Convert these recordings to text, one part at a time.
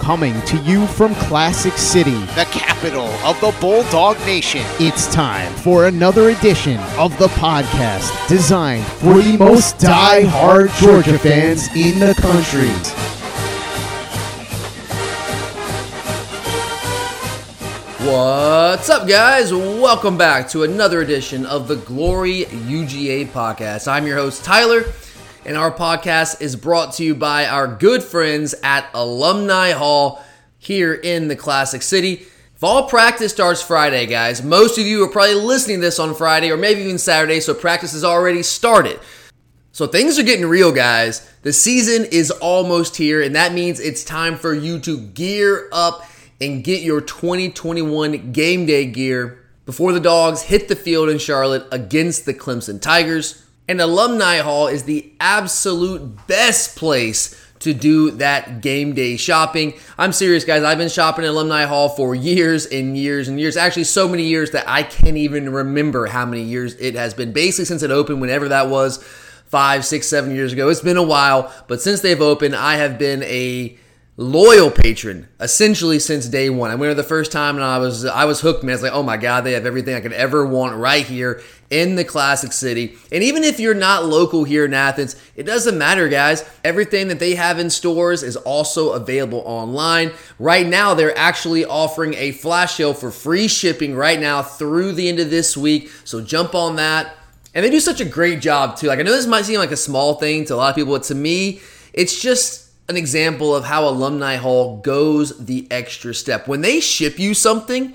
Coming to you from Classic City, the capital of the Bulldog Nation. It's time for another edition of the podcast designed for the most die-hard Georgia fans in the country. What's up, guys? Welcome back to another edition of the Glory UGA podcast. I'm your host, Tyler, and our podcast is brought to you by our good friends at Alumni Hall here in the Classic City. Fall practice starts Friday, guys. Most of you are probably listening to this on Friday or maybe even Saturday, so practice has already started. So things are getting real, guys. The season is almost here, and that means it's time for you to gear up and get your 2021 game day gear before the dogs hit the field in Charlotte against the Clemson Tigers. And Alumni Hall is the absolute best place to do that game day shopping. I'm serious, guys. I've been shopping at Alumni Hall for years and years and years. Actually, so many years that I can't even remember how many years it has been. Basically, since it opened, whenever that was, five, six, seven years ago. It's been a while, but since they've opened, I have been a loyal patron essentially since day one. I went there the first time and I was I was hooked, man. It's like, oh my god, they have everything I could ever want right here in the classic city. And even if you're not local here in Athens, it doesn't matter, guys. Everything that they have in stores is also available online. Right now, they're actually offering a flash sale for free shipping right now through the end of this week. So jump on that. And they do such a great job too. Like I know this might seem like a small thing to a lot of people, but to me, it's just an example of how Alumni Hall goes the extra step. When they ship you something,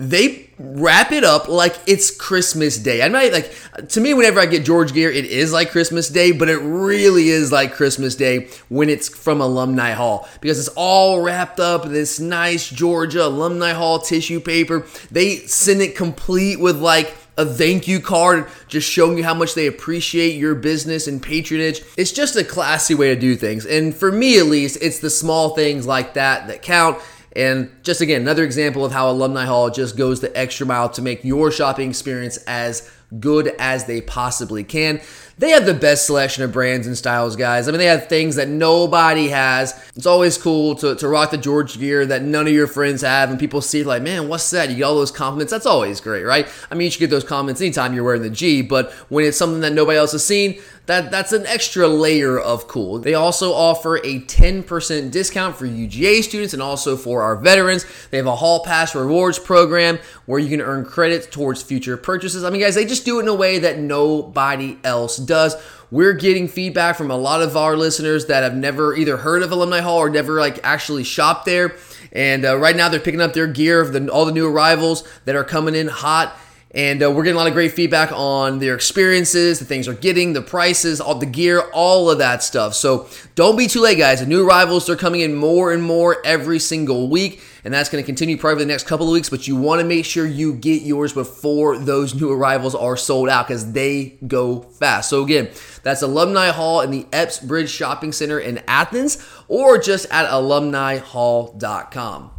they wrap it up like it's Christmas Day. I might like to me whenever I get George gear, it is like Christmas Day, but it really is like Christmas Day when it's from Alumni Hall because it's all wrapped up in this nice Georgia Alumni Hall tissue paper. They send it complete with like a thank you card just showing you how much they appreciate your business and patronage. It's just a classy way to do things. And for me at least, it's the small things like that that count. And just again, another example of how Alumni Hall just goes the extra mile to make your shopping experience as good as they possibly can. They have the best selection of brands and styles, guys. I mean, they have things that nobody has. It's always cool to, to rock the George gear that none of your friends have, and people see like, man, what's that? You get all those compliments. That's always great, right? I mean, you should get those compliments anytime you're wearing the G, but when it's something that nobody else has seen, that that's an extra layer of cool. They also offer a 10% discount for UGA students and also for our veterans. They have a Hall Pass rewards program where you can earn credits towards future purchases. I mean, guys, they just do it in a way that nobody else does. We're getting feedback from a lot of our listeners that have never either heard of Alumni Hall or never like actually shopped there. And uh, right now they're picking up their gear of the, all the new arrivals that are coming in hot. And uh, we're getting a lot of great feedback on their experiences, the things they're getting, the prices, all the gear, all of that stuff. So don't be too late, guys. The new arrivals, they're coming in more and more every single week, and that's going to continue probably the next couple of weeks. But you want to make sure you get yours before those new arrivals are sold out because they go fast. So again, that's Alumni Hall in the Epps Bridge Shopping Center in Athens, or just at alumnihall.com.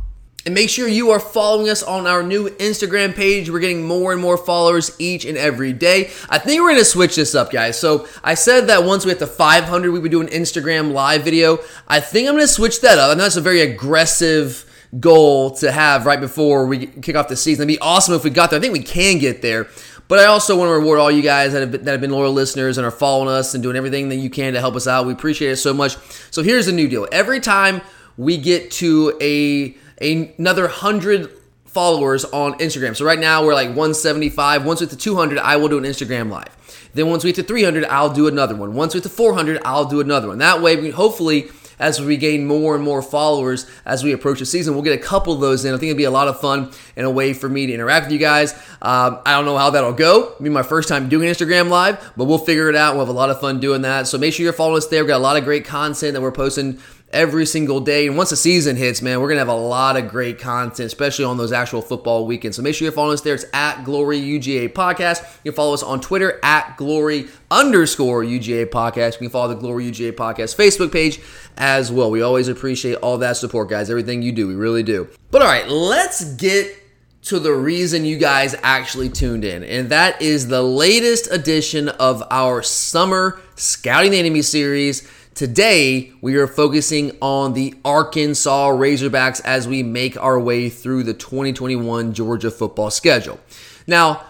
And make sure you are following us on our new Instagram page. We're getting more and more followers each and every day. I think we're going to switch this up, guys. So I said that once we hit the 500, we would do an Instagram live video. I think I'm going to switch that up. I know that's a very aggressive goal to have right before we kick off the season. It'd be awesome if we got there. I think we can get there. But I also want to reward all you guys that have, been, that have been loyal listeners and are following us and doing everything that you can to help us out. We appreciate it so much. So here's the new deal. Every time we get to a, a another hundred followers on Instagram. So right now we're like 175. Once we get to 200, I will do an Instagram live. Then once we get to 300, I'll do another one. Once we get to 400, I'll do another one. That way, we hopefully as we gain more and more followers as we approach the season. We'll get a couple of those in. I think it'd be a lot of fun and a way for me to interact with you guys. Um, I don't know how that'll go. It'll be my first time doing Instagram Live, but we'll figure it out. We'll have a lot of fun doing that. So make sure you're following us there. We've got a lot of great content that we're posting every single day. And once the season hits, man, we're gonna have a lot of great content, especially on those actual football weekends. So make sure you're following us there. It's at Glory UGA Podcast. You can follow us on Twitter at Glory underscore UGA Podcast. You can follow the Glory UGA Podcast Facebook page as well. We always appreciate all that support, guys. Everything you do, we really do. But all right, let's get to the reason you guys actually tuned in, and that is the latest edition of our summer Scouting the Enemy series. Today, we are focusing on the Arkansas Razorbacks as we make our way through the 2021 Georgia football schedule. Now,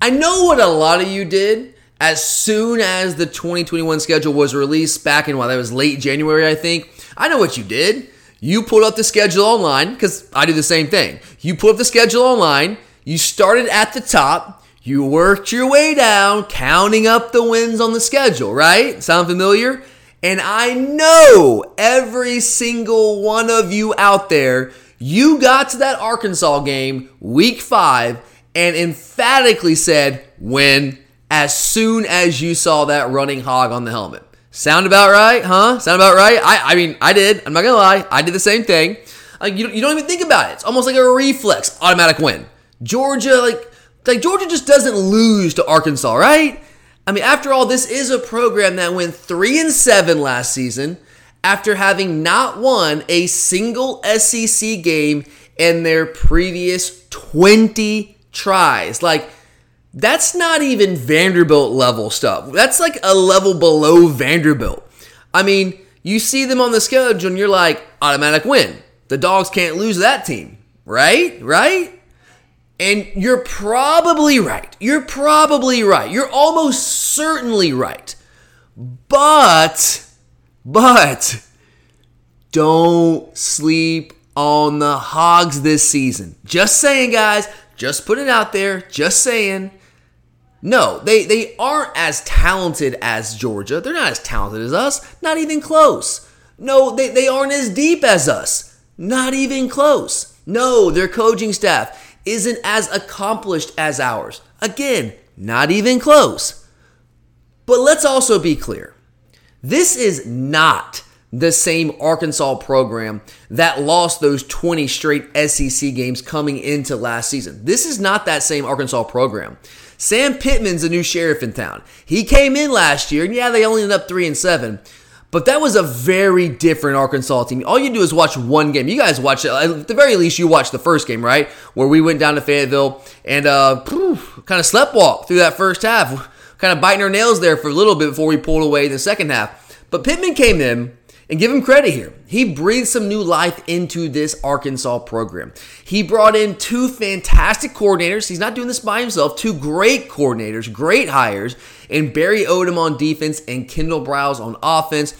I know what a lot of you did as soon as the 2021 schedule was released back in, well, that was late January, I think. I know what you did. You pulled up the schedule online because I do the same thing. You pulled up the schedule online, you started at the top, you worked your way down, counting up the wins on the schedule, right? Sound familiar? And I know every single one of you out there, you got to that Arkansas game, week five, and emphatically said, win, as soon as you saw that running hog on the helmet. Sound about right, huh? Sound about right? I, I mean, I did. I'm not gonna lie. I did the same thing. Like you, you don't even think about it. It's almost like a reflex, automatic win. Georgia, like, like Georgia just doesn't lose to Arkansas, right? I mean, after all, this is a program that went three and seven last season after having not won a single SEC game in their previous 20 tries. Like, that's not even Vanderbilt level stuff. That's like a level below Vanderbilt. I mean, you see them on the schedule and you're like, automatic win. The dogs can't lose that team, right? Right? And you're probably right. You're probably right. You're almost certainly right. But, but, don't sleep on the hogs this season. Just saying, guys. Just put it out there. Just saying. No, they, they aren't as talented as Georgia. They're not as talented as us. Not even close. No, they, they aren't as deep as us. Not even close. No, their coaching staff isn't as accomplished as ours. Again, not even close. But let's also be clear this is not the same Arkansas program that lost those 20 straight SEC games coming into last season. This is not that same Arkansas program. Sam Pittman's a new sheriff in town. He came in last year, and yeah, they only ended up 3 and 7. But that was a very different Arkansas team. All you do is watch one game. You guys watch. At the very least, you watched the first game, right? Where we went down to Fayetteville and uh, kind of sleptwalk through that first half. Kind of biting our nails there for a little bit before we pulled away in the second half. But Pittman came in and give him credit here. He breathed some new life into this Arkansas program. He brought in two fantastic coordinators. He's not doing this by himself. Two great coordinators, great hires, and Barry Odom on defense and Kendall Briles on offense.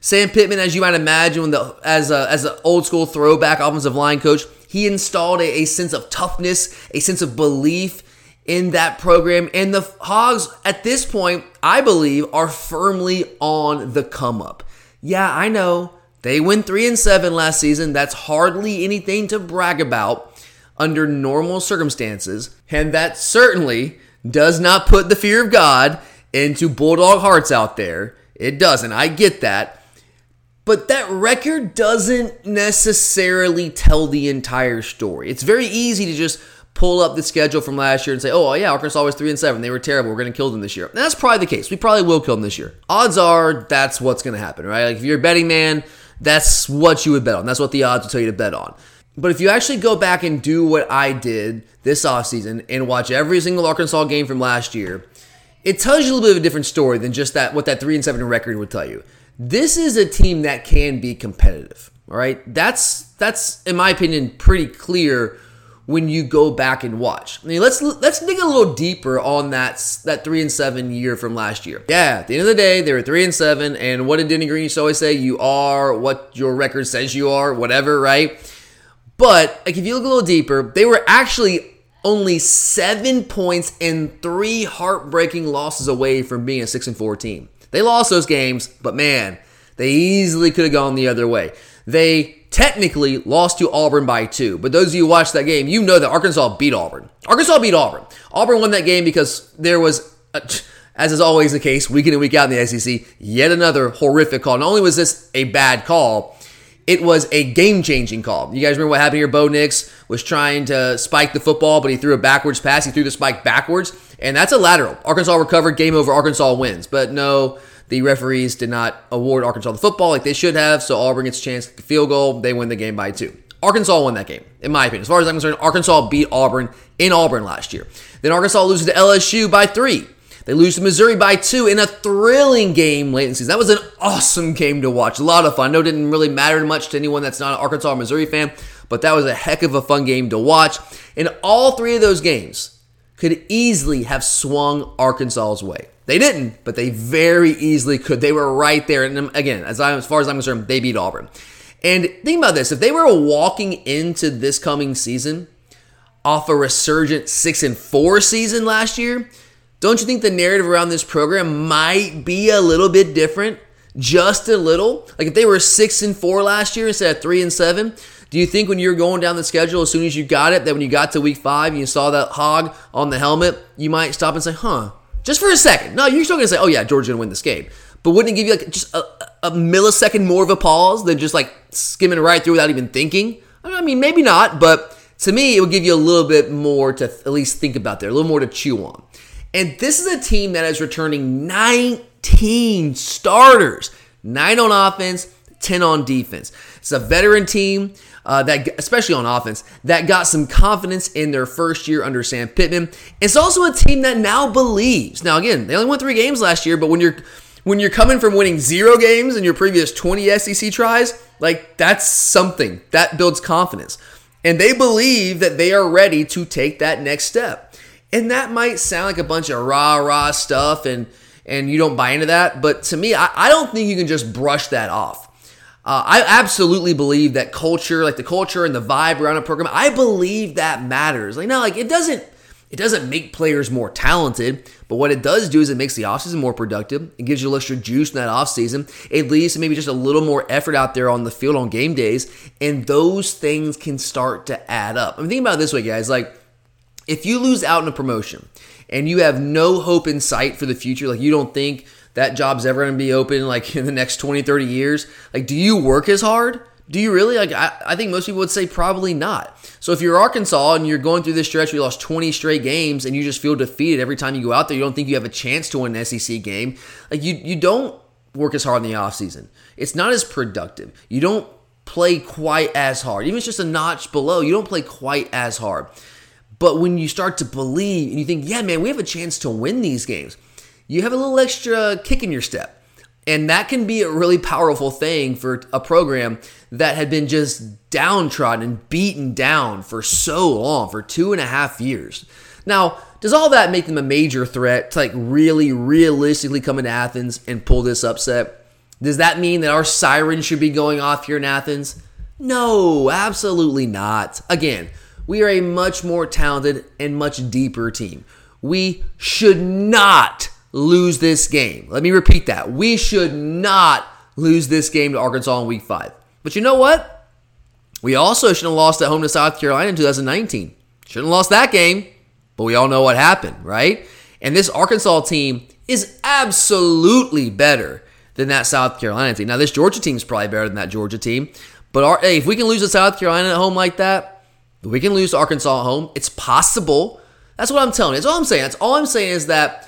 Sam Pittman, as you might imagine, the, as a, as an old school throwback offensive line coach, he installed a, a sense of toughness, a sense of belief in that program. And the Hogs, at this point, I believe, are firmly on the come up. Yeah, I know. They went 3 and 7 last season. That's hardly anything to brag about under normal circumstances, and that certainly does not put the fear of God into Bulldog hearts out there. It doesn't. I get that. But that record doesn't necessarily tell the entire story. It's very easy to just pull up the schedule from last year and say, oh, yeah, Arkansas was 3 and 7. They were terrible. We're going to kill them this year. And that's probably the case. We probably will kill them this year. Odds are that's what's going to happen, right? Like if you're a betting man, that's what you would bet on. That's what the odds will tell you to bet on. But if you actually go back and do what I did this offseason and watch every single Arkansas game from last year, it tells you a little bit of a different story than just that what that 3 and 7 record would tell you. This is a team that can be competitive. All right? That's that's in my opinion pretty clear when you go back and watch. I mean, let's let's dig a little deeper on that that three and seven year from last year. Yeah, at the end of the day, they were three and seven, and what did Denny Green used to always say? You are what your record says you are, whatever, right? But like if you look a little deeper, they were actually only seven points and three heartbreaking losses away from being a six and four team. They lost those games, but man, they easily could have gone the other way. They technically lost to Auburn by two. But those of you who watched that game, you know that Arkansas beat Auburn. Arkansas beat Auburn. Auburn won that game because there was, uh, a, as is always the case, week in and week out in the SEC, yet another horrific call. Not only was this a bad call, it was a game changing call. You guys remember what happened here? Bo Nix was trying to spike the football, but he threw a backwards pass. He threw the spike backwards, and that's a lateral. Arkansas recovered, game over, Arkansas wins. But no, the referees did not award Arkansas the football like they should have, so Auburn gets a chance to field goal. They win the game by two. Arkansas won that game, in my opinion. As far as I'm concerned, Arkansas beat Auburn in Auburn last year. Then Arkansas loses to LSU by three. They lose to Missouri by two in a thrilling game late in the season. That was an awesome game to watch. A lot of fun. It didn't really matter much to anyone that's not an Arkansas or Missouri fan, but that was a heck of a fun game to watch. And all three of those games could easily have swung Arkansas's way. They didn't, but they very easily could. They were right there. And um, again, as, I, as far as I'm concerned, they beat Auburn. And think about this: if they were walking into this coming season off a resurgent six and four season last year, don't you think the narrative around this program might be a little bit different? Just a little. Like if they were six and four last year instead of three and seven, do you think when you're going down the schedule, as soon as you got it, that when you got to week five and you saw that hog on the helmet, you might stop and say, huh, just for a second. No, you're still going to say, oh, yeah, Georgia's going to win this game. But wouldn't it give you like just a, a, millisecond more of a pause than just like skimming right through without even thinking? I mean, maybe not, but to me, it would give you a little bit more to at least think about there, a little more to chew on. And this is a team that is returning 19 starters, nine on offense, 10 on defense. It's a veteran team uh, that, especially on offense, that got some confidence in their first year under Sam Pittman. It's also a team that now believes. Now, again, they only won three games last year, but when you're when you're coming from winning zero games in your previous 20 SEC tries, like that's something that builds confidence. And they believe that they are ready to take that next step. And that might sound like a bunch of rah rah stuff and and you don't buy into that, but to me, I, I don't think you can just brush that off. Uh, I absolutely believe that culture, like the culture and the vibe around a program, I believe that matters. Like, no, like it doesn't, it doesn't make players more talented, but what it does do is it makes the offseason more productive. It gives you a little extra juice in that offseason. It leads to maybe just a little more effort out there on the field on game days, and those things can start to add up. I mean, thinking about it this way, guys. Like, if you lose out in a promotion and you have no hope in sight for the future, like you don't think that job's ever going to be open like in the next 20, 30 years? Like, do you work as hard? Do you really? Like, I, I think most people would say probably not. So if you're Arkansas and you're going through this stretch you lost 20 straight games and you just feel defeated every time you go out there, you don't think you have a chance to win an SEC game, like you, you don't work as hard in the offseason. It's not as productive. You don't play quite as hard. Even if it's just a notch below, you don't play quite as hard. But when you start to believe and you think, yeah, man, we have a chance to win these games, you have a little extra kick in your step. And that can be a really powerful thing for a program that had been just downtrodden and beaten down for so long, for two and a half years. Now, does all that make them a major threat to like really realistically come into Athens and pull this upset? Does that mean that our siren should be going off here in Athens? No, absolutely not. Again, we are a much more talented and much deeper team. We should not lose this game. Let me repeat that. We should not lose this game to Arkansas in week five. But you know what? We also shouldn't have lost at home to South Carolina in 2019. Shouldn't have lost that game, but we all know what happened, right? And this Arkansas team is absolutely better than that South Carolina team. Now, this Georgia team is probably better than that Georgia team. But our, hey, if we can lose to South Carolina at home like that, we can lose to Arkansas at home. It's possible. That's what I'm telling you. That's all I'm saying. That's all I'm saying is that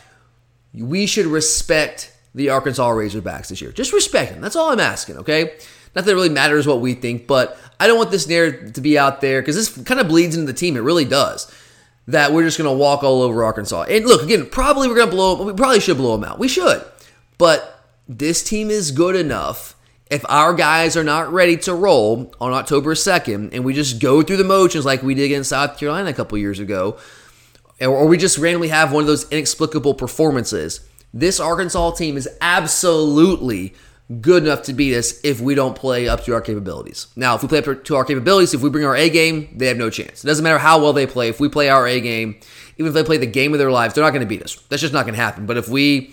we should respect the Arkansas Razorbacks this year. Just respect them. That's all I'm asking, okay? Not that it really matters what we think, but I don't want this narrative to be out there because this kind of bleeds into the team. It really does. That we're just going to walk all over Arkansas. And look, again, probably we're going to blow. We probably should blow them out. We should. But this team is good enough if our guys are not ready to roll on October 2nd and we just go through the motions like we did against South Carolina a couple years ago, or we just randomly have one of those inexplicable performances, this Arkansas team is absolutely good enough to beat us if we don't play up to our capabilities. Now, if we play up to our capabilities, if we bring our A game, they have no chance. It doesn't matter how well they play. If we play our A game, even if they play the game of their lives, they're not going to beat us. That's just not going to happen. But if we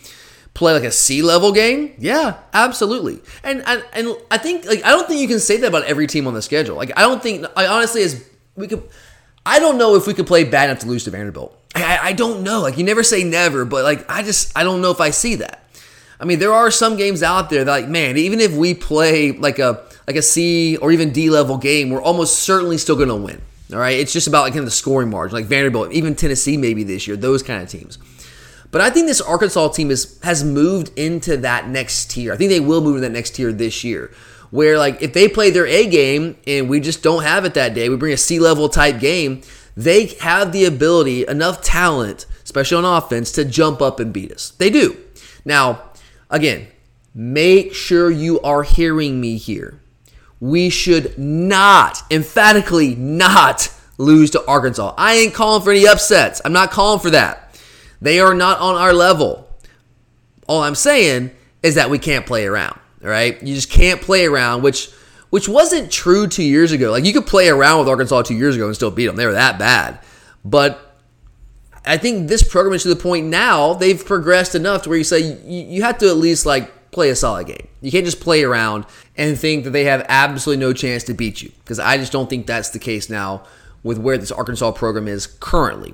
play like a C level game, yeah, absolutely. And, and and I think like I don't think you can say that about every team on the schedule. Like I don't think I honestly as we could. I don't know if we could play bad enough to lose to Vanderbilt. I, I don't know. Like you never say never, but like I just I don't know if I see that. I mean, there are some games out there that like man, even if we play like a like a C or even D level game, we're almost certainly still going to win. All right, it's just about like kind of the scoring margin, like Vanderbilt, even Tennessee maybe this year, those kind of teams. But I think this Arkansas team is has moved into that next tier. I think they will move to that next tier this year. Where like if they play their A game and we just don't have it that day, we bring a C level type game, they have the ability, enough talent, especially on offense, to jump up and beat us. They do. Now, again, make sure you are hearing me here. We should not, emphatically not, lose to Arkansas. I ain't calling for any upsets. I'm not calling for that. They are not on our level. All I'm saying is that we can't play around. All right, you just can't play around, which which wasn't true two years ago. Like you could play around with Arkansas two years ago and still beat them. They were that bad. But I think this program is to the point now they've progressed enough to where you say you, you have to at least like play a solid game. You can't just play around and think that they have absolutely no chance to beat you because I just don't think that's the case now with where this Arkansas program is currently.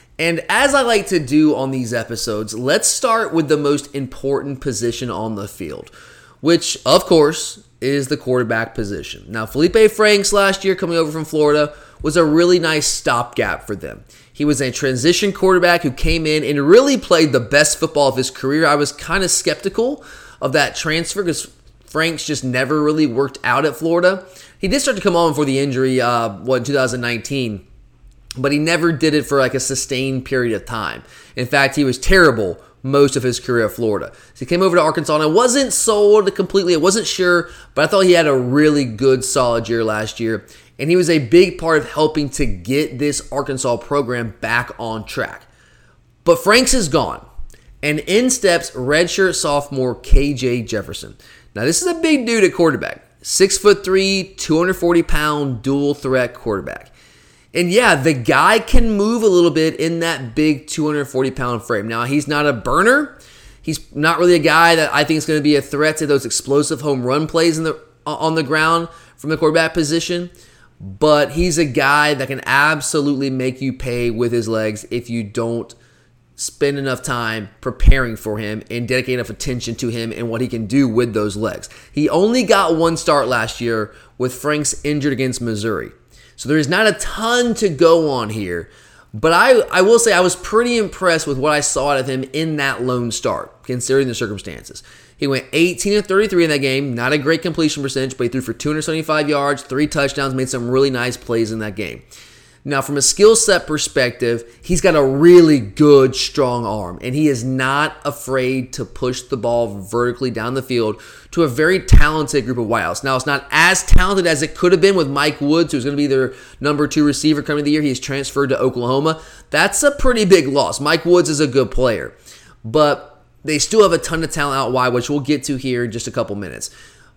And as I like to do on these episodes, let's start with the most important position on the field, which, of course, is the quarterback position. Now, Feleipe Franks last year coming over from Florida was a really nice stopgap for them. He was a transition quarterback who came in and really played the best football of his career. I was kind of skeptical of that transfer because Franks just never really worked out at Florida. He did start to come on for the injury, uh, what, in 2019 but he never did it for like a sustained period of time. In fact, he was terrible most of his career at Florida. So he came over to Arkansas, and I wasn't sold completely. I wasn't sure, but I thought he had a really good, solid year last year. And he was a big part of helping to get this Arkansas program back on track. But Franks is gone. And in steps redshirt sophomore KJ Jefferson. Now, this is a big dude at quarterback. Six foot three, 240 pound dual threat quarterback. And yeah, the guy can move a little bit in that big 240 pound frame. Now, he's not a burner. He's not really a guy that I think is going to be a threat to those explosive home run plays in the on the ground from the quarterback position. But he's a guy that can absolutely make you pay with his legs if you don't spend enough time preparing for him and dedicate enough attention to him and what he can do with those legs. He only got one start last year with Franks injured against Missouri. So there's not a ton to go on here. But I, I will say I was pretty impressed with what I saw out of him in that lone start, considering the circumstances. He went 18 and 33 in that game. Not a great completion percentage, but he threw for 275 yards, three touchdowns, made some really nice plays in that game. Now, from a skill set perspective, he's got a really good, strong arm, and he is not afraid to push the ball vertically down the field to a very talented group of wideouts. Now, it's not as talented as it could have been with Mike Woods, who's going to be their number two receiver coming the year. He's transferred to Oklahoma. That's a pretty big loss. Mike Woods is a good player, but they still have a ton of talent out wide, which we'll get to here in just a couple minutes.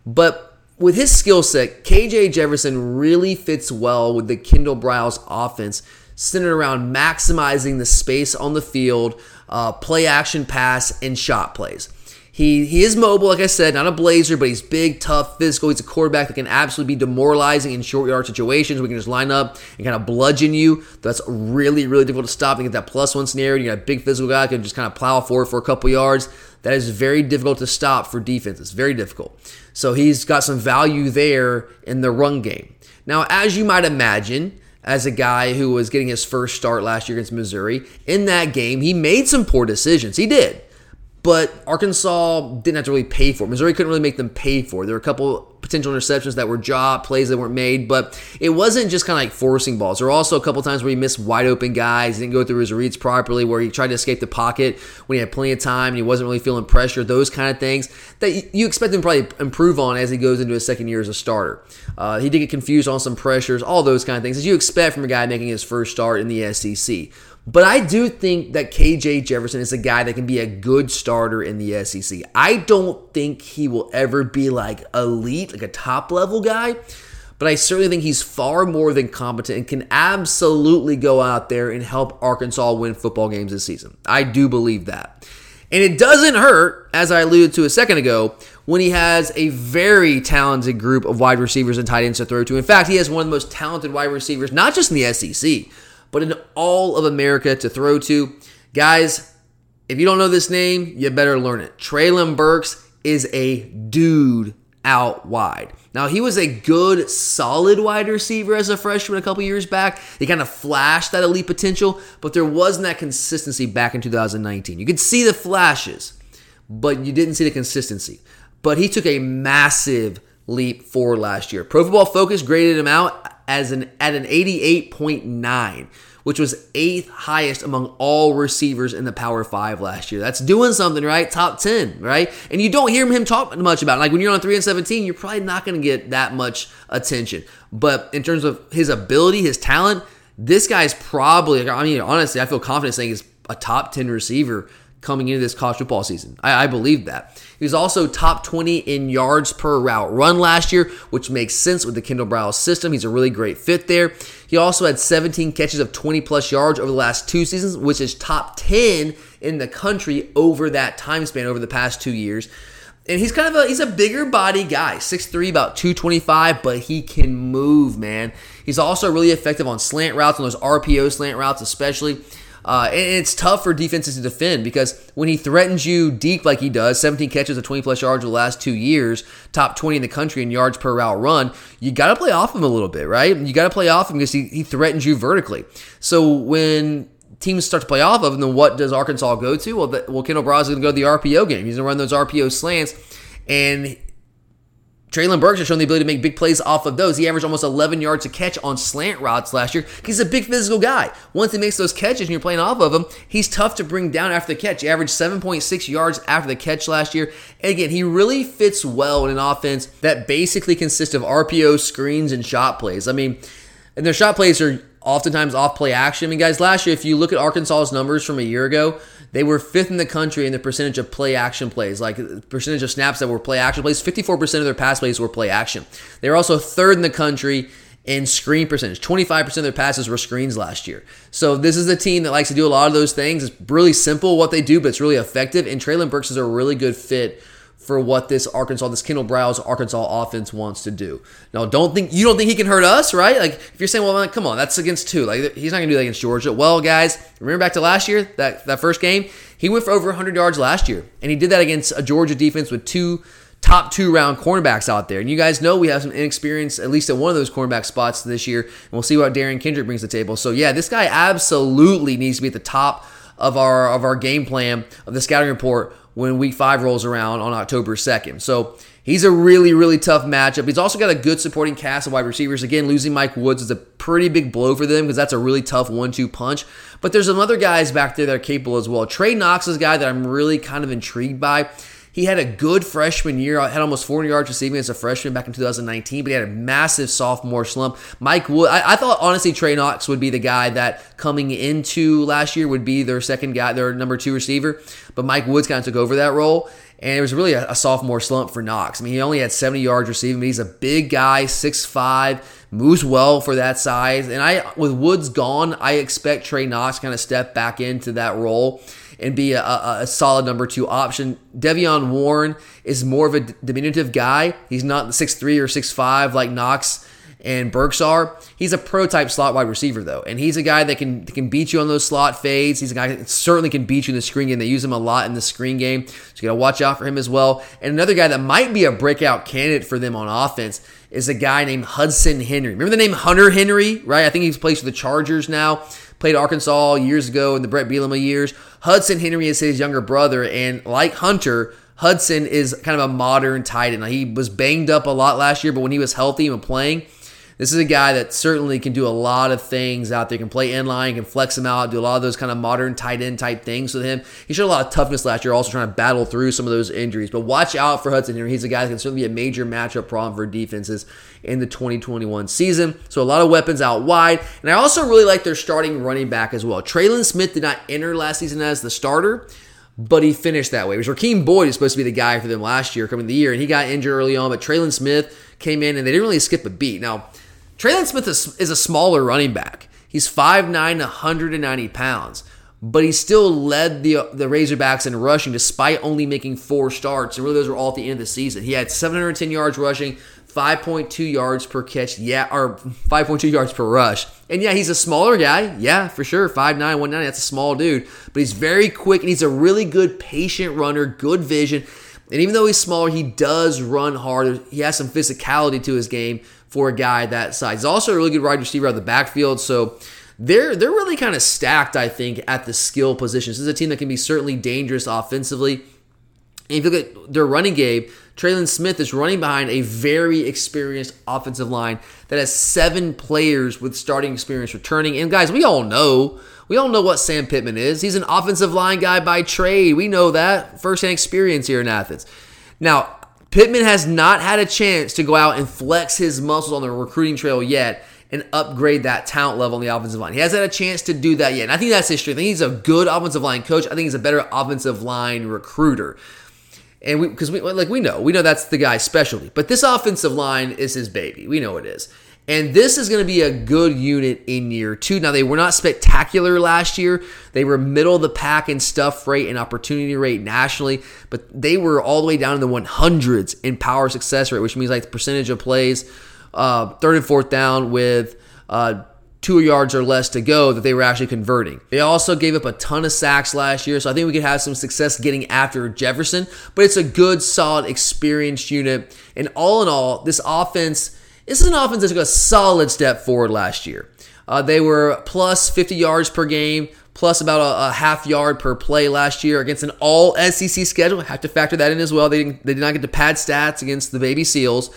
But with his skill set, KJ Jefferson really fits well with the Kendall Briles offense, centered around maximizing the space on the field, uh, play action pass, and shot plays. He, he is mobile, like I said, not a blazer, but he's big, tough, physical. He's a quarterback that can absolutely be demoralizing in short yard situations. We can just line up and kind of bludgeon you. That's really, really difficult to stop. And get that plus one scenario. You got a big physical guy that can just kind of plow forward for a couple yards. That is very difficult to stop for defenses. Very difficult. So he's got some value there in the run game. Now, as you might imagine, as a guy who was getting his first start last year against Missouri, in that game, he made some poor decisions. He did but Arkansas didn't have to really pay for it. Missouri couldn't really make them pay for it. There were a couple potential interceptions that were job plays that weren't made, but it wasn't just kind of like forcing balls. There were also a couple times where he missed wide open guys, didn't go through his reads properly, where he tried to escape the pocket when he had plenty of time and he wasn't really feeling pressure. Those kind of things that you expect him to probably improve on as he goes into his second year as a starter. Uh, he did get confused on some pressures, all those kind of things as you expect from a guy making his first start in the SEC. But I do think that KJ Jefferson is a guy that can be a good starter in the SEC. I don't think he will ever be like elite, like a top level guy, but I certainly think he's far more than competent and can absolutely go out there and help Arkansas win football games this season. I do believe that. And it doesn't hurt, as I alluded to a second ago, when he has a very talented group of wide receivers and tight ends to throw to. In fact, he has one of the most talented wide receivers, not just in the SEC but in all of America to throw to. Guys, if you don't know this name, you better learn it. Treylon Burks is a dude out wide. Now, he was a good, solid wide receiver as a freshman a couple years back. He kind of flashed that elite potential, but there wasn't that consistency back in 2019. You could see the flashes, but you didn't see the consistency. But he took a massive leap forward last year. Pro Football Focus graded him out as an at an 88.9, which was eighth highest among all receivers in the Power Five last year. That's doing something, right? Top 10, right? And you don't hear him talk much about it. Like when you're on 3 and 17, you're probably not going to get that much attention. But in terms of his ability, his talent, this guy's probably, I mean, honestly, I feel confident saying he's a top 10 receiver coming into this college football season. I, I, believe that. He was also top 20 in yards per route run last year, which makes sense with the Kendall Briles system. He's a really great fit there. He also had 17 catches of 20 plus yards over the last two seasons, which is top 10 in the country over that time span over the past two years. And he's kind of a he's a bigger body guy, 6'3, about 225, but he can move, man. He's also really effective on slant routes, on those RPO slant routes, especially. Uh, and it's tough for defenses to defend because when he threatens you deep like he does, 17 catches of 20 plus yards over the last two years, top 20 in the country in yards per route run, you got to play off him a little bit, right? You got to play off him because he, he threatens you vertically. So when teams start to play off of him, then what does Arkansas go to? Well, the, well Kendall Briles is going to go to the RPO game. He's going to run those RPO slants. And Treylon Burks has shown the ability to make big plays off of those. He averaged almost 11 yards a catch on slant routes last year. He's a big physical guy. Once he makes those catches and you're playing off of him, he's tough to bring down after the catch. He averaged 7.6 yards after the catch last year. And again, he really fits well in an offense that basically consists of RPO, screens, and shot plays. I mean, and their shot plays are oftentimes off play action. I mean, guys, last year, if you look at Arkansas's numbers from a year ago, they were fifth in the country in the percentage of play action plays, like percentage of snaps that were play action plays. 54% of their pass plays were play action. They were also third in the country in screen percentage. 25% of their passes were screens last year. So this is a team that likes to do a lot of those things. It's really simple what they do, but it's really effective. And Treylon Burks is a really good fit for what this Arkansas, this Kendall Briles Arkansas offense wants to do. Now, don't think you don't think he can hurt us, right? Like if you're saying, well, man, come on, that's against two. Like he's not gonna do that against Georgia. Well, guys, remember back to last year, that that first game, he went for over 100 yards last year, and he did that against a Georgia defense with two top two round cornerbacks out there. And you guys know we have some inexperience, at least at one of those cornerback spots this year. And we'll see what Derion Kendrick brings to the table. So yeah, this guy absolutely needs to be at the top of our of our game plan of the scouting report when week five rolls around on October 2nd. So he's a really, really tough matchup. He's also got a good supporting cast of wide receivers. Again, losing Mike Woods is a pretty big blow for them because that's a really tough one-two punch. But there's some other guys back there that are capable as well. Trey Knox is a guy that I'm really kind of intrigued by. He had a good freshman year, had almost 400 yards receiving as a freshman back in 2019, but he had a massive sophomore slump. Mike Wood, I, I, thought honestly Trey Knox would be the guy that coming into last year would be their second guy, their number two receiver, but Mike Woods kind of took over that role. And it was really a, a sophomore slump for Knox. I mean, he only had 70 yards receiving, but he's a big guy, 6'5, moves well for that size. And I, with Woods gone, I expect Trey Knox kind of step back into that role and be a, a, solid number two option. De'Vion Warren is more of a diminutive guy. He's not 6'3 or 6'5 like Knox and Burks are. He's a prototype slot wide receiver though, and he's a guy that can can beat you on those slot fades. He's a guy that certainly can beat you in the screen game. They use him a lot in the screen game, so you got to watch out for him as well. And another guy that might be a breakout candidate for them on offense is a guy named Hudson Henry. Remember the name Hunter Henry, right? I think he's plays for the Chargers now. Played Arkansas years ago in the Bret Bielema years. Hudson Henry is his younger brother, and like Hunter, Hudson is kind of a modern tight end. He was banged up a lot last year, but when he was healthy and playing, this is a guy that certainly can do a lot of things out there. Can play in line, can flex him out, do a lot of those kind of modern tight end type things with him. He showed a lot of toughness last year, also trying to battle through some of those injuries. But watch out for Hudson here. He's a guy that can certainly be a major matchup problem for defenses in the 2021 season. So a lot of weapons out wide. And I also really like their starting running back as well. Trelon Smith did not enter last season as the starter but he finished that way. It was Rakeem Boyd was supposed to be the guy for them last year, coming the year, and he got injured early on. But Trelon Smith came in, and they didn't really skip a beat. Now, Trelon Smith is, is a smaller running back. He's 5'9, 190 pounds, but he still led the the Razorbacks in rushing despite only making four starts. And really, those were all at the end of the season. He had 710 yards rushing, 5.2 yards per catch, yeah, or 5.2 yards per rush. And yeah, he's a smaller guy. Yeah, for sure. 5'9, 190. That's a small dude. But he's very quick and he's a really good patient runner, good vision. And even though he's smaller, he does run hard. He has some physicality to his game for a guy that size. He's also a really good wide receiver out of the backfield. So they're they're really kind of stacked, I think, at the skill positions. This is a team that can be certainly dangerous offensively. And if you look at their running game, Trelon Smith is running behind a very experienced offensive line that has seven players with starting experience returning. And guys, we all know, we all know what Sam Pittman is. He's an offensive line guy by trade. We know that firsthand experience here in Athens. Now, Pittman has not had a chance to go out and flex his muscles on the recruiting trail yet and upgrade that talent level on the offensive line. He hasn't had a chance to do that yet. And I think that's his strength. I think he's a good offensive line coach. I think he's a better offensive line recruiter. And we, because we, like we know, we know that's the guy's specialty. But this offensive line is his baby. We know it is. And this is going to be a good unit in year two. Now, they were not spectacular last year. They were middle of the pack in stuff rate and opportunity rate nationally, but they were all the way down in the 100s in power success rate, which means like the percentage of plays, uh, third and fourth down with uh, two yards or less to go that they were actually converting. They also gave up a ton of sacks last year, so I think we could have some success getting after Jefferson, but it's a good, solid, experienced unit. And all in all, this offense this is an offense that took a solid step forward last year. Uh, they were plus 50 yards per game, plus about a, a, half yard per play last year against an all SEC schedule. I have to factor that in as well. They, they did not get to pad stats against the Baby Seals.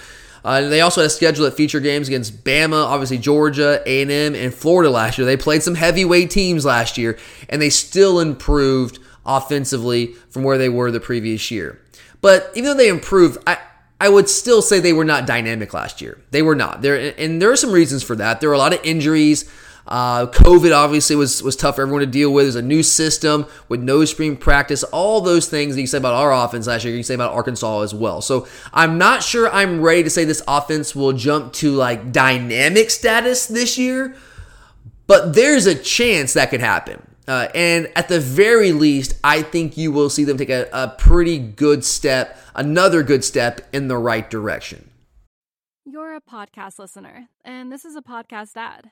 Uh, they also had a schedule that featured games against Bama, obviously Georgia, A&M, and Florida last year. They played some heavyweight teams last year, and they still improved offensively from where they were the previous year. But even though they improved, I, I would still say they were not dynamic last year. They were not. There and there are some reasons for that. There were a lot of injuries. Uh, COVID obviously was was tough for everyone to deal with. There's a new system with no spring practice. All those things that you say about our offense last year, you can say about Arkansas as well. So I'm not sure I'm ready to say this offense will jump to like dynamic status this year, but there's a chance that could happen. Uh, and at the very least, I think you will see them take a, a pretty good step, another good step in the right direction. You're a podcast listener, and this is a podcast ad.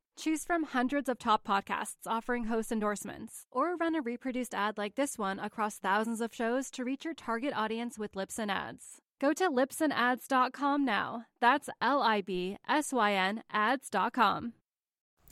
Choose from hundreds of top podcasts offering host endorsements, or run a reproduced ad like this one across thousands of shows to reach your target audience with Libsyn Ads. Go to libsynads.com now. That's L I B S Y N ads.com.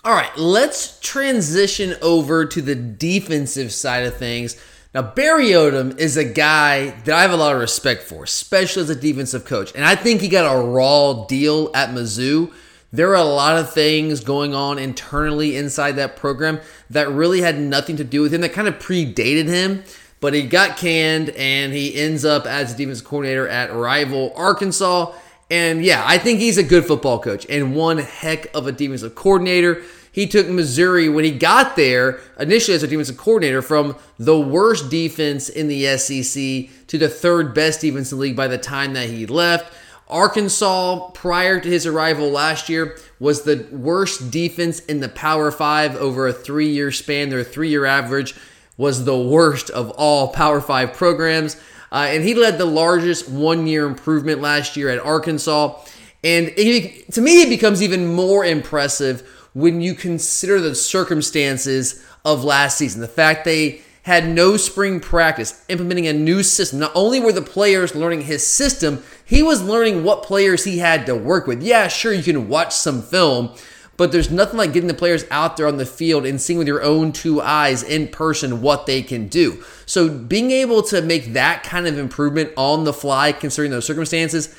All right, let's transition over to the defensive side of things. Now, Barry Odom is a guy that I have a lot of respect for, especially as a defensive coach. And I think he got a raw deal at Mizzou. There are a lot of things going on internally inside that program that really had nothing to do with him, that kind of predated him. But he got canned and he ends up as a defensive coordinator at rival Arkansas. And yeah, I think he's a good football coach and one heck of a defensive coordinator. He took Missouri when he got there, initially as a defensive coordinator, from the worst defense in the SEC to the third best defense in the league by the time that he left. Arkansas, prior to his arrival last year, was the worst defense in the Power Five over a three year span. Their three year average was the worst of all Power Five programs. Uh, and he led the largest one year improvement last year at Arkansas. And it, to me, it becomes even more impressive when you consider the circumstances of last season. The fact they had no spring practice, implementing a new system. Not only were the players learning his system, he was learning what players he had to work with. Yeah, sure, you can watch some film, but there's nothing like getting the players out there on the field and seeing with your own two eyes in person what they can do. So being able to make that kind of improvement on the fly, considering those circumstances,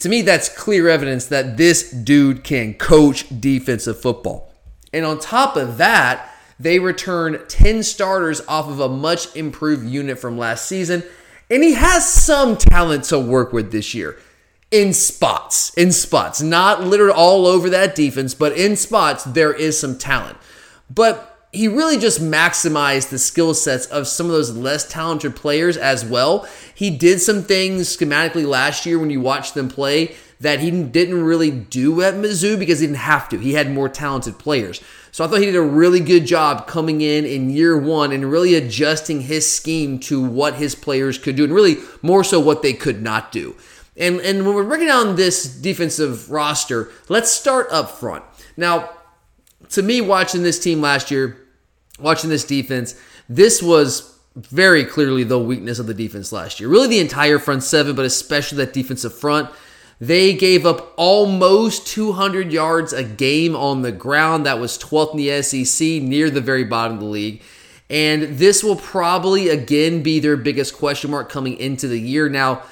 to me, that's clear evidence that this dude can coach defensive football. And on top of that, they return 10 starters off of a much improved unit from last season. And he has some talent to work with this year in spots, in spots, not littered all over that defense, but in spots, there is some talent. But he really just maximized the skill sets of some of those less talented players as well. He did some things schematically last year when you watched them play that he didn't really do at Mizzou because he didn't have to. He had more talented players. So I thought he did a really good job coming in in year one and really adjusting his scheme to what his players could do and really more so what they could not do. And, and when we're breaking down this defensive roster, let's start up front. Now, to me, watching this team last year, watching this defense, this was very clearly the weakness of the defense last year. Really, the entire front seven, but especially that defensive front. They gave up almost 200 yards a game on the ground. That was 12th in the SEC, near the very bottom of the league. And this will probably again be their biggest question mark coming into the year. Now,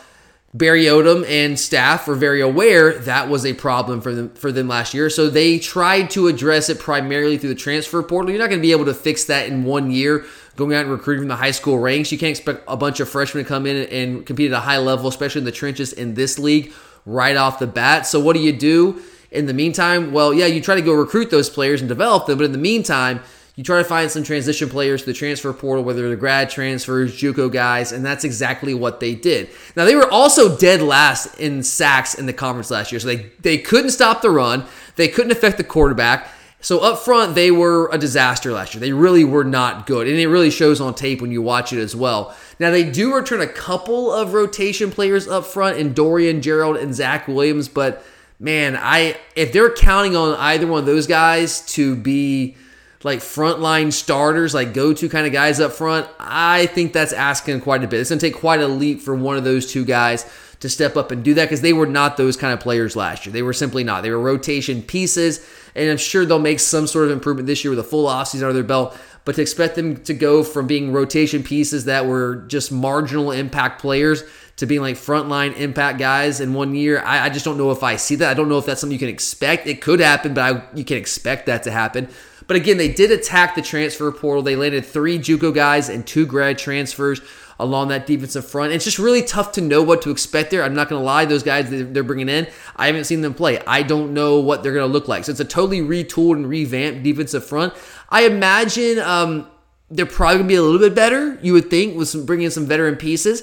Barry Odom and staff were very aware that was a problem for them for them last year. So they tried to address it primarily through the transfer portal. You're not going to be able to fix that in one year going out and recruiting from the high school ranks. You can't expect a bunch of freshmen to come in and compete at a high level, especially in the trenches in this league right off the bat. So what do you do in the meantime? Well, yeah, you try to go recruit those players and develop them, but in the meantime, you try to find some transition players to the transfer portal, whether they're grad transfers, JUCO guys, and that's exactly what they did. Now they were also dead last in sacks in the conference last year, so they they couldn't stop the run, they couldn't affect the quarterback. So up front, they were a disaster last year. They really were not good, and it really shows on tape when you watch it as well. Now they do return a couple of rotation players up front in Dorian Gerald and Zach Williams, but man, I if they're counting on either one of those guys to be like frontline starters, like go to kind of guys up front, I think that's asking quite a bit. It's going to take quite a leap for one of those two guys to step up and do that because they were not those kind of players last year. They were simply not. They were rotation pieces, and I'm sure they'll make some sort of improvement this year with a full offseason under their belt. But to expect them to go from being rotation pieces that were just marginal impact players to being like frontline impact guys in one year, I, I, just don't know if I see that. I don't know if that's something you can expect. It could happen, but I, you can expect that to happen. But again, they did attack the transfer portal. They landed three JUCO guys and two grad transfers along that defensive front. It's just really tough to know what to expect there. I'm not going to lie, those guys they're bringing in, I haven't seen them play. I don't know what they're going to look like. So it's a totally retooled and revamped defensive front. I imagine um, they're probably going to be a little bit better, you would think, with some bringing in some veteran pieces.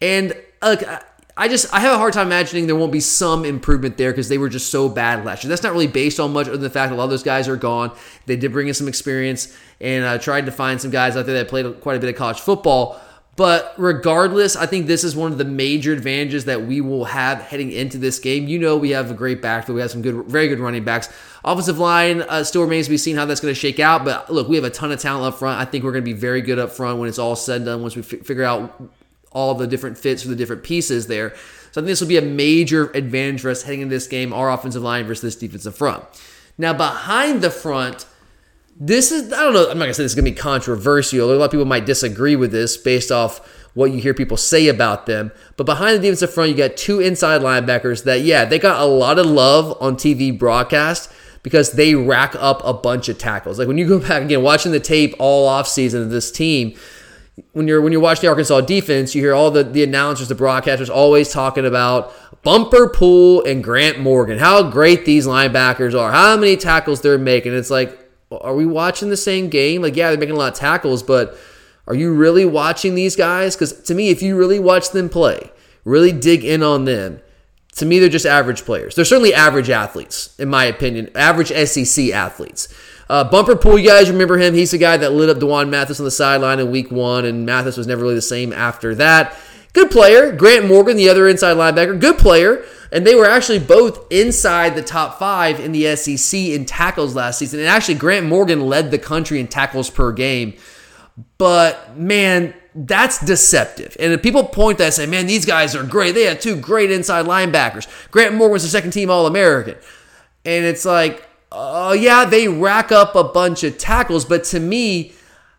And look, I- just I have a hard time imagining there won't be some improvement there because they were just so bad last year. That's not really based on much other than the fact a lot of those guys are gone. They did bring in some experience and uh, tried to find some guys out there that played quite a bit of college football. But regardless, I think this is one of the major advantages that we will have heading into this game. You know, we have a great backfield. We have some good, very good running backs. Offensive line uh, still remains to be seen how that's going to shake out. But look, we have a ton of talent up front. I think we're going to be very good up front when it's all said and done. Once we f- figure out all the different fits for the different pieces there. So I think this will be a major advantage for us heading into this game, our offensive line versus this defensive front. Now, behind the front, this is, I don't know, I'm not to say this is to be controversial. A lot of people might disagree with this based off what you hear people say about them. But behind the defensive front, you got two inside linebackers that, yeah, they got a lot of love on TV broadcast because they rack up a bunch of tackles. Like when you go back again, watching the tape all offseason of this team, when you're when you're watching the Arkansas defense, you hear all the, the announcers, the broadcasters always talking about Bumper Pool and Grant Morgan, how great these linebackers are, how many tackles they're making. It's like, are we watching the same game? Like, yeah, they're making a lot of tackles, but are you really watching these guys? Because to me, if you really watch them play, really dig in on them, to me, they're just average players. They're certainly average athletes, in my opinion, average SEC athletes. Uh, Bumper Pool, you guys remember him? He's the guy that lit up D'Wan Mathis on the sideline in week one, and Mathis was never really the same after that. Good player. Grant Morgan, the other inside linebacker, good player. And they were actually both inside the top five in the SEC in tackles last season. And actually, Grant Morgan led the country in tackles per game. But man, that's deceptive. And if people point that and say, man, these guys are great. They had two great inside linebackers. Grant Morgan was the second team All American. And it's like, oh, yeah, they rack up a bunch of tackles. But to me,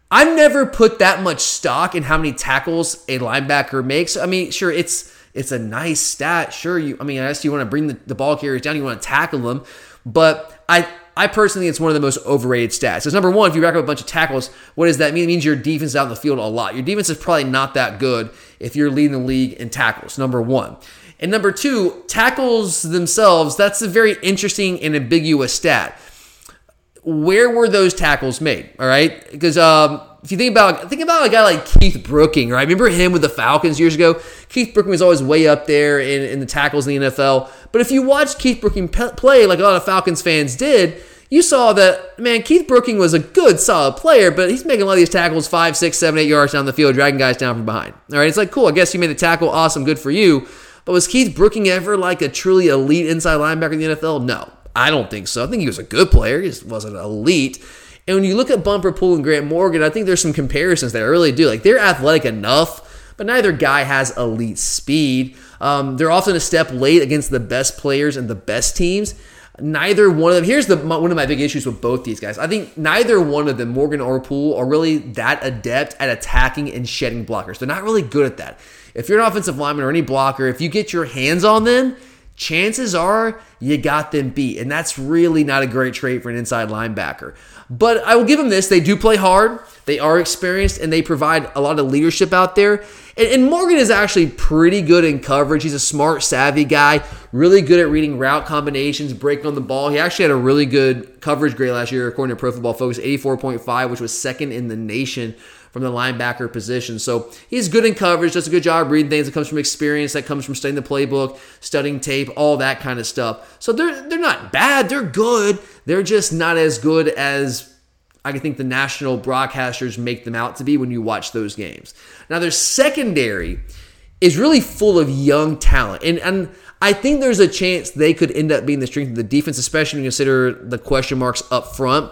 I've never put that much stock in how many tackles a linebacker makes. I mean, sure, it's it's a nice stat. Sure, you. I mean, I guess you want to bring the, the ball carriers down, you want to tackle them, but I I personally it's one of the most overrated stats. Because number one, if you rack up a bunch of tackles, what does that mean? It means your defense is out in the field a lot. Your defense is probably not that good if you're leading the league in tackles. Number one. And number two, tackles themselves, that's a very interesting and ambiguous stat where were those tackles made? All right, because um, if you think about think about a guy like Keith Brooking, right? Remember him with the Falcons years ago? Keith Brooking was always way up there in, in the tackles in the NFL. But if you watch Keith Brooking pe- play, like a lot of Falcons fans did, you saw that man, Keith Brooking was a good, solid player, but he's making a lot of these tackles five, six, seven, eight yards down the field, dragging guys down from behind. All right, it's like cool. I guess you made the tackle, awesome, good for you. But was Keith Brooking ever like a truly elite inside linebacker in the NFL? No. I don't think so. I think he was a good player. He just wasn't elite. And when you look at Bumper Pool and Grant Morgan, I think there's some comparisons there. I really do. Like they're athletic enough, but neither guy has elite speed. Um, they're often a step late against the best players and the best teams. Neither one of them. Here's the one of my big issues with both these guys. I think neither one of them, Morgan or Pool, are really that adept at attacking and shedding blockers. They're not really good at that. If you're an offensive lineman or any blocker, if you get your hands on them, chances are you got them beat. And that's really not a great trait for an inside linebacker. But I will give them this. They do play hard, they are experienced, and they provide a lot of leadership out there. And, and Morgan is actually pretty good in coverage. He's a smart, savvy guy, really good at reading route combinations, breaking on the ball. He actually had a really good coverage grade last year, according to Pro Football Focus, 84.5, which was second in the nation from the linebacker position. So he's good in coverage, does a good job reading things that comes from experience, that comes from studying the playbook, studying tape, all that kind of stuff. So they're they're not bad, they're good. They're just not as good as I think the national broadcasters make them out to be when you watch those games. Now their secondary is really full of young talent. And and I think there's a chance they could end up being the strength of the defense, especially when you consider the question marks up front.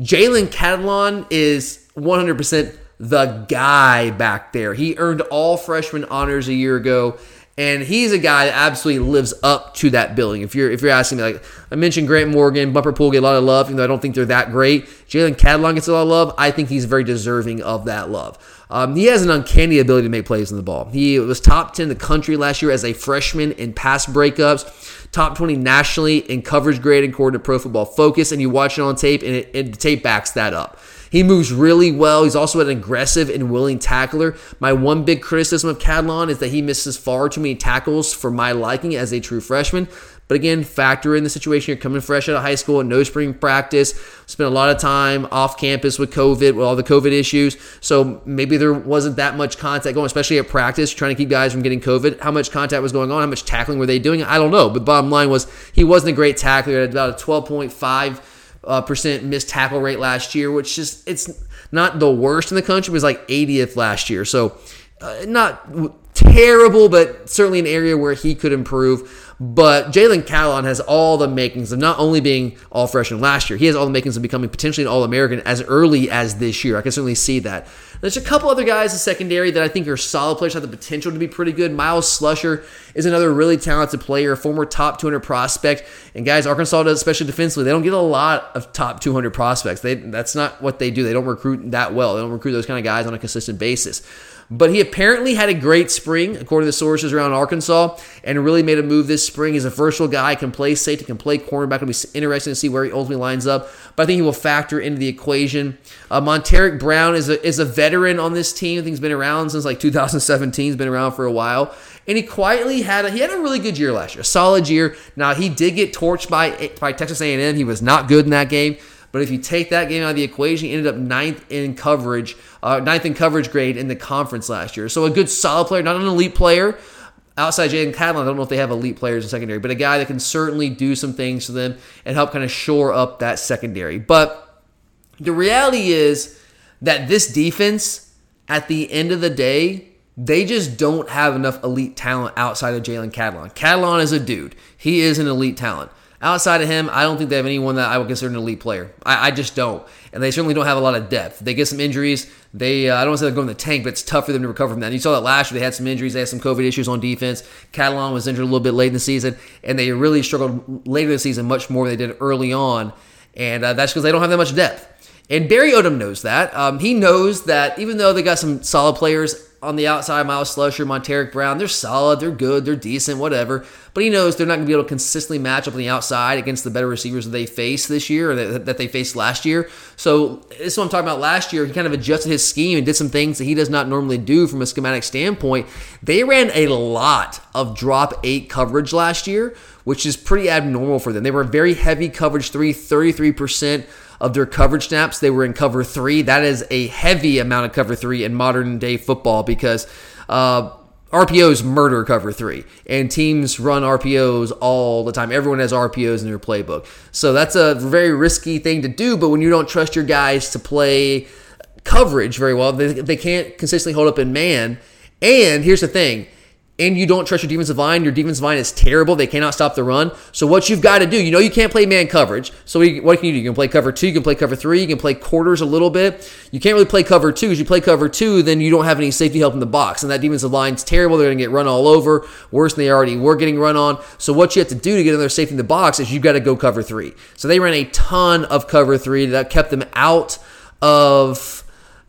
Jalen Catalon is 100% the guy back there. He earned all freshman honors a year ago, and he's a guy that absolutely lives up to that billing. If you're if you're asking me, like I mentioned, Grant Morgan, Bumper Pool get a lot of love, even though I don't think they're that great. Jalen Catalon gets a lot of love. I think he's very deserving of that love. Um, he has an uncanny ability to make plays in the ball. He was top 10 in the country last year as a freshman in pass breakups, top 20 nationally in coverage grade according to Pro Football Focus, and you watch it on tape, and, it, and the tape backs that up. He moves really well. He's also an aggressive and willing tackler. My one big criticism of Catalon is that he misses far too many tackles for my liking as a true freshman. But again, factor in the situation. You're coming fresh out of high school no spring practice. Spent a lot of time off campus with COVID, with all the COVID issues. So maybe there wasn't that much contact going, especially at practice, trying to keep guys from getting COVID. How much contact was going on? How much tackling were they doing? I don't know. But bottom line was he wasn't a great tackler. At about a 12.5 uh, percent missed tackle rate last year, which just it's not the worst in the country. It was like 80th last year. So uh, not terrible, but certainly an area where he could improve. But Jalen Catalon has all the makings of not only being all freshman last year, he has all the makings of becoming potentially an All American as early as this year. I can certainly see that. There's a couple other guys in secondary that I think are solid players, have the potential to be pretty good. Myles Slusher is another really talented player, former top 200 prospect. And guys, Arkansas does, especially defensively, they don't get a lot of top 200 prospects. They, that's not what they do. They don't recruit that well. They don't recruit those kind of guys on a consistent basis. But he apparently had a great spring, according to sources around Arkansas, and really made a move this spring. He's a versatile guy, can play safety, can play cornerback. It'll be interesting to see where he ultimately lines up. But I think he will factor into the equation. Uh, Montaric Brown is a, is a veteran on this team. I think he's been around since like 2017. He's been around for a while. And he quietly had a, he had a really good year last year, a solid year. Now he did get torched by by Texas A&M. He was not good in that game. But if you take that game out of the equation, he ended up ninth in coverage, uh, ninth in coverage grade in the conference last year. So a good solid player, not an elite player. Outside Jaden Catalon, I don't know if they have elite players in secondary, but a guy that can certainly do some things for them and help kind of shore up that secondary. But the reality is that this defense, at the end of the day, they just don't have enough elite talent outside of Jalen Catalon. Catalon is a dude. He is an elite talent. Outside of him, I don't think they have anyone that I would consider an elite player. I, I just don't. And they certainly don't have a lot of depth. They get some injuries. They uh, I don't want to say they're going to the tank, but it's tough for them to recover from that. And you saw that last year. They had some injuries. They had some COVID issues on defense. Catalon was injured a little bit late in the season, and they really struggled later in the season much more than they did early on. And uh, that's because they don't have that much depth. And Barry Odom knows that. Um, he knows that even though they got some solid players on the outside, Myles Slusher, Montaric Brown, they're solid, they're good, they're decent, whatever. But he knows they're not going to be able to consistently match up on the outside against the better receivers that they face this year or that, that they faced last year. So this is what I'm talking about last year. He kind of adjusted his scheme and did some things that he does not normally do from a schematic standpoint. They ran a lot of drop eight coverage last year, which is pretty abnormal for them. They were very heavy coverage three, 33% of their coverage snaps, they were in cover three. That is a heavy amount of cover three in modern day football because uh, RPOs murder cover three, and teams run RPOs all the time. Everyone has RPOs in their playbook. So that's a very risky thing to do, but when you don't trust your guys to play coverage very well, they, they can't consistently hold up in man. And here's the thing and you don't trust your defensive line, your defensive line is terrible. They cannot stop the run. So what you've got to do, you know, you can't play man coverage. So what can you do? You can play cover two, you can play cover three, you can play quarters a little bit. You can't really play cover two. As you play cover two, then you don't have any safety help in the box, and that defensive line's terrible. They're going to get run all over, worse than they already were getting run on. So what you have to do to get another safety in the box is you've got to go cover three. So they ran a ton of cover three that kept them out of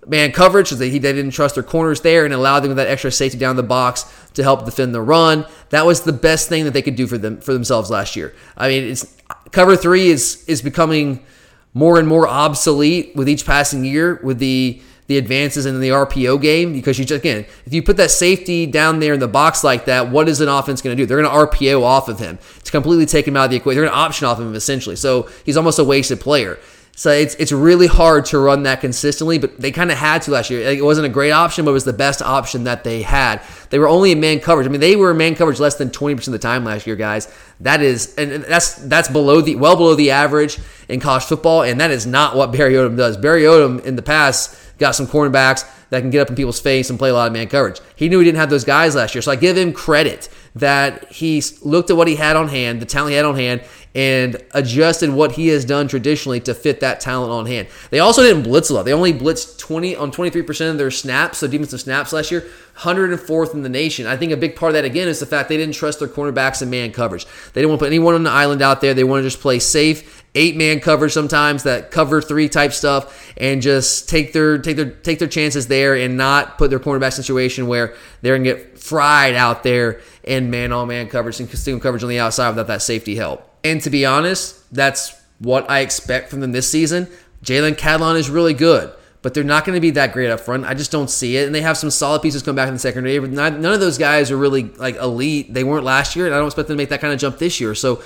man coverage. Because they, they didn't trust their corners there and allowed them that extra safety down the box to help defend the run. That was the best thing that they could do for them for themselves last year. I mean, it's cover three is is becoming more and more obsolete with each passing year with the the advances in the RPO game because you just again if you put that safety down there in the box like that, what is an offense going to do? They're going to RPO off of him to completely take him out of the equation. They're going to option off of him essentially. So he's almost a wasted player. So it's it's really hard to run that consistently, but they kind of had to last year. It wasn't a great option, but it was the best option that they had. They were only in man coverage. I mean, they were in man coverage less than 20% of the time last year, guys. That is and that's that's below the well below the average in college football, and that is not what Barry Odom does. Barry Odom in the past got some cornerbacks that can get up in people's face and play a lot of man coverage. He knew he didn't have those guys last year, so I give him credit that he looked at what he had on hand, the talent he had on hand, and adjusted what he has done traditionally to fit that talent on hand. They also didn't blitz a lot. They only blitzed 20 on 23% of their snaps, so defensive snaps last year, 104th in the nation. I think a big part of that again is the fact they didn't trust their cornerbacks in man coverage. They didn't want to put anyone on the island out there. They want to just play safe, eight man coverage sometimes, that cover three type stuff, and just take their take their take their chances there and not put their cornerback situation where they're gonna get fried out there in man on man coverage and consume coverage on the outside without that safety help. And to be honest, that's what I expect from them this season. Jalen Catalon is really good. but they're not going to be that great up front. I just don't see it. And they have some solid pieces come back in the secondary, but not, none of those guys are really like elite. They weren't last year, and I don't expect them to make that kind of jump this year. So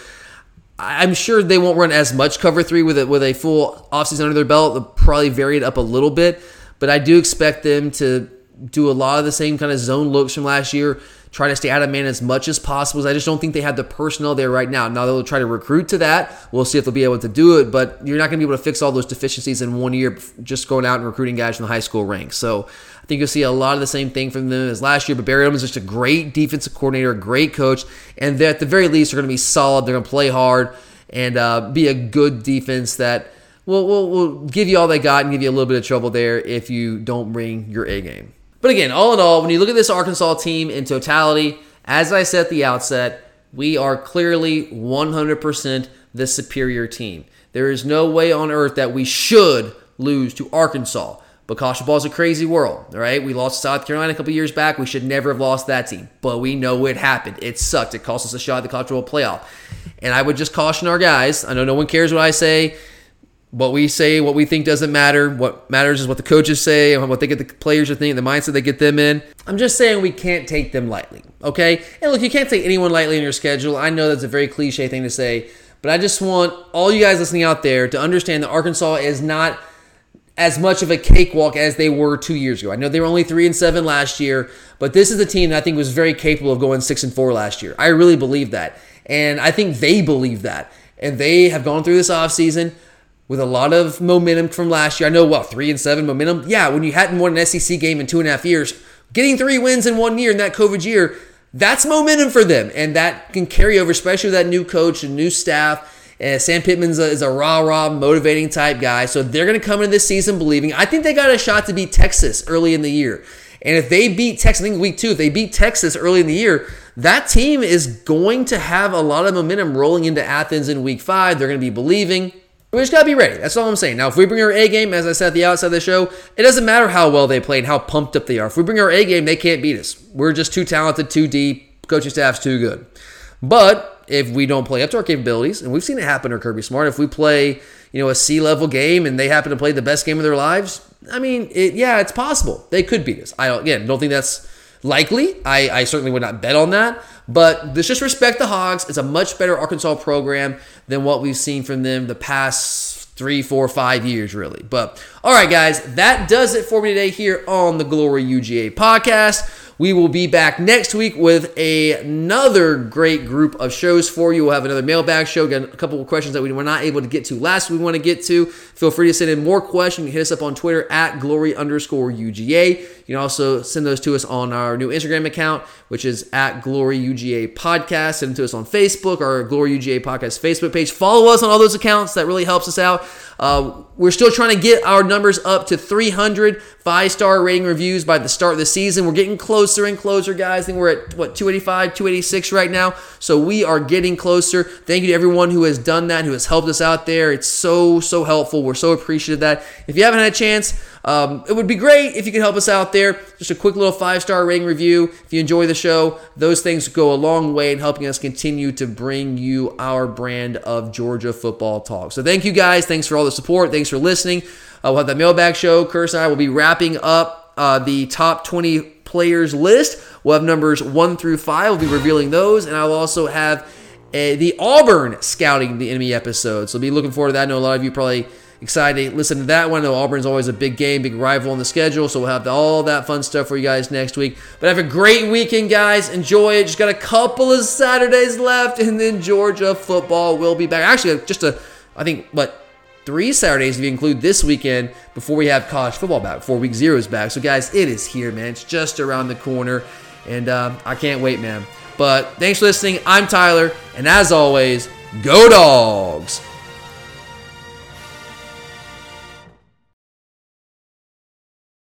I'm sure they won't run as much cover three with a, with a full offseason under their belt. They'll probably vary it up a little bit, but I do expect them to do a lot of the same kind of zone looks from last year try to stay out of man as much as possible. I just don't think they have the personnel there right now. Now they'll try to recruit to that. We'll see if they'll be able to do it, but you're not going to be able to fix all those deficiencies in one year just going out and recruiting guys from the high school ranks. So I think you'll see a lot of the same thing from them as last year. But Barry Odom is just a great defensive coordinator, a great coach, and at the very least they're going to be solid. They're going to play hard and uh, be a good defense that will will will give you all they got and give you a little bit of trouble there if you don't bring your A game. But again, all in all, when you look at this Arkansas team in totality, as I said at the outset, we are clearly 100% the superior team. There is no way on earth that we should lose to Arkansas. But college football is a crazy world, all right? We lost to South Carolina a couple years back. We should never have lost that team. But we know it happened. It sucked. It cost us a shot at the college football playoff. And I would just caution our guys. I know no one cares what I say what we say, what we think doesn't matter. What matters is what the coaches say and what they get the players to think, the mindset they get them in. I'm just saying we can't take them lightly, okay? And look, you can't take anyone lightly in your schedule. I know that's a very cliche thing to say, but I just want all you guys listening out there to understand that Arkansas is not as much of a cakewalk as they were two years ago. I know they were only three and seven last year, but this is a team that I think was very capable of going six and four last year. I really believe that. And I think they believe that. And they have gone through this offseason with a lot of momentum from last year. I know, what, three and seven momentum? Yeah, when you hadn't won an SEC game in two and a half years, getting three wins in one year in that COVID year, that's momentum for them. And that can carry over, especially with that new coach and new staff. And Sam Pittman's a, is a rah rah motivating type guy. So they're going to come into this season believing. I think they got a shot to beat Texas early in the year. And if they beat Texas, I think week two, if they beat Texas early in the year, that team is going to have a lot of momentum rolling into Athens in week five. They're going to be believing. We just gotta be ready. That's all I'm saying. Now, if we bring our A game, as I said at the outset of the show, it doesn't matter how well they play and how pumped up they are. If we bring our A game, they can't beat us. We're just too talented, too deep. Coaching staff's too good. But if we don't play up to our capabilities, and we've seen it happen to Kirby Smart, if we play, you know, a C level game and they happen to play the best game of their lives, I mean, it, yeah, it's possible they could beat us. I again don't think that's likely. I, I certainly would not bet on that. But let's just respect the Hogs. It's a much better Arkansas program than what we've seen from them the past three, four, five years, really. But all right, guys, that does it for me today here on the Glory UGA podcast. We will be back next week with a, another great group of shows for you. We'll have another mailbag show. Got a couple of questions that we were not able to get to last we want to get to. Feel free to send in more questions. Hit us up on Twitter at glory underscore UGA. You can also send those to us on our new Instagram account, which is at Glory UGA Podcast. Send them to us on Facebook, our Glory UGA Podcast Facebook page. Follow us on all those accounts. That really helps us out. Uh, we're still trying to get our numbers up to 300 five star rating reviews by the start of the season. We're getting closer and closer, guys. I think we're at what 285, 286 right now. So we are getting closer. Thank you to everyone who has done that, who has helped us out there. It's so so helpful. We're so appreciative of that. If you haven't had a chance, um, it would be great if you could help us out there. Just a quick little five star rating review. If you enjoy the show, those things go a long way in helping us continue to bring you our brand of Georgia football talk. So thank you guys. Thanks for all the support. Thanks for listening. Uh, we'll have the mailbag show. Curse and I will be wrapping up uh, the top 20 players list. We'll have numbers one through five. We'll be revealing those, and I'll also have a, the Auburn scouting the enemy episode. So be looking forward to that. I know a lot of you probably excited to listen to that one. Auburn's always a big game, big rival on the schedule, so we'll have all that fun stuff for you guys next week. But have a great weekend, guys. Enjoy it. Just got a couple of Saturdays left, and then Georgia football will be back. Actually, just a, I think, what, three Saturdays if you include this weekend before we have college football back, before week zero is back. So, guys, it is here, man. It's just around the corner, and uh, I can't wait, man. But thanks for listening. I'm Tyler, and as always, go dogs.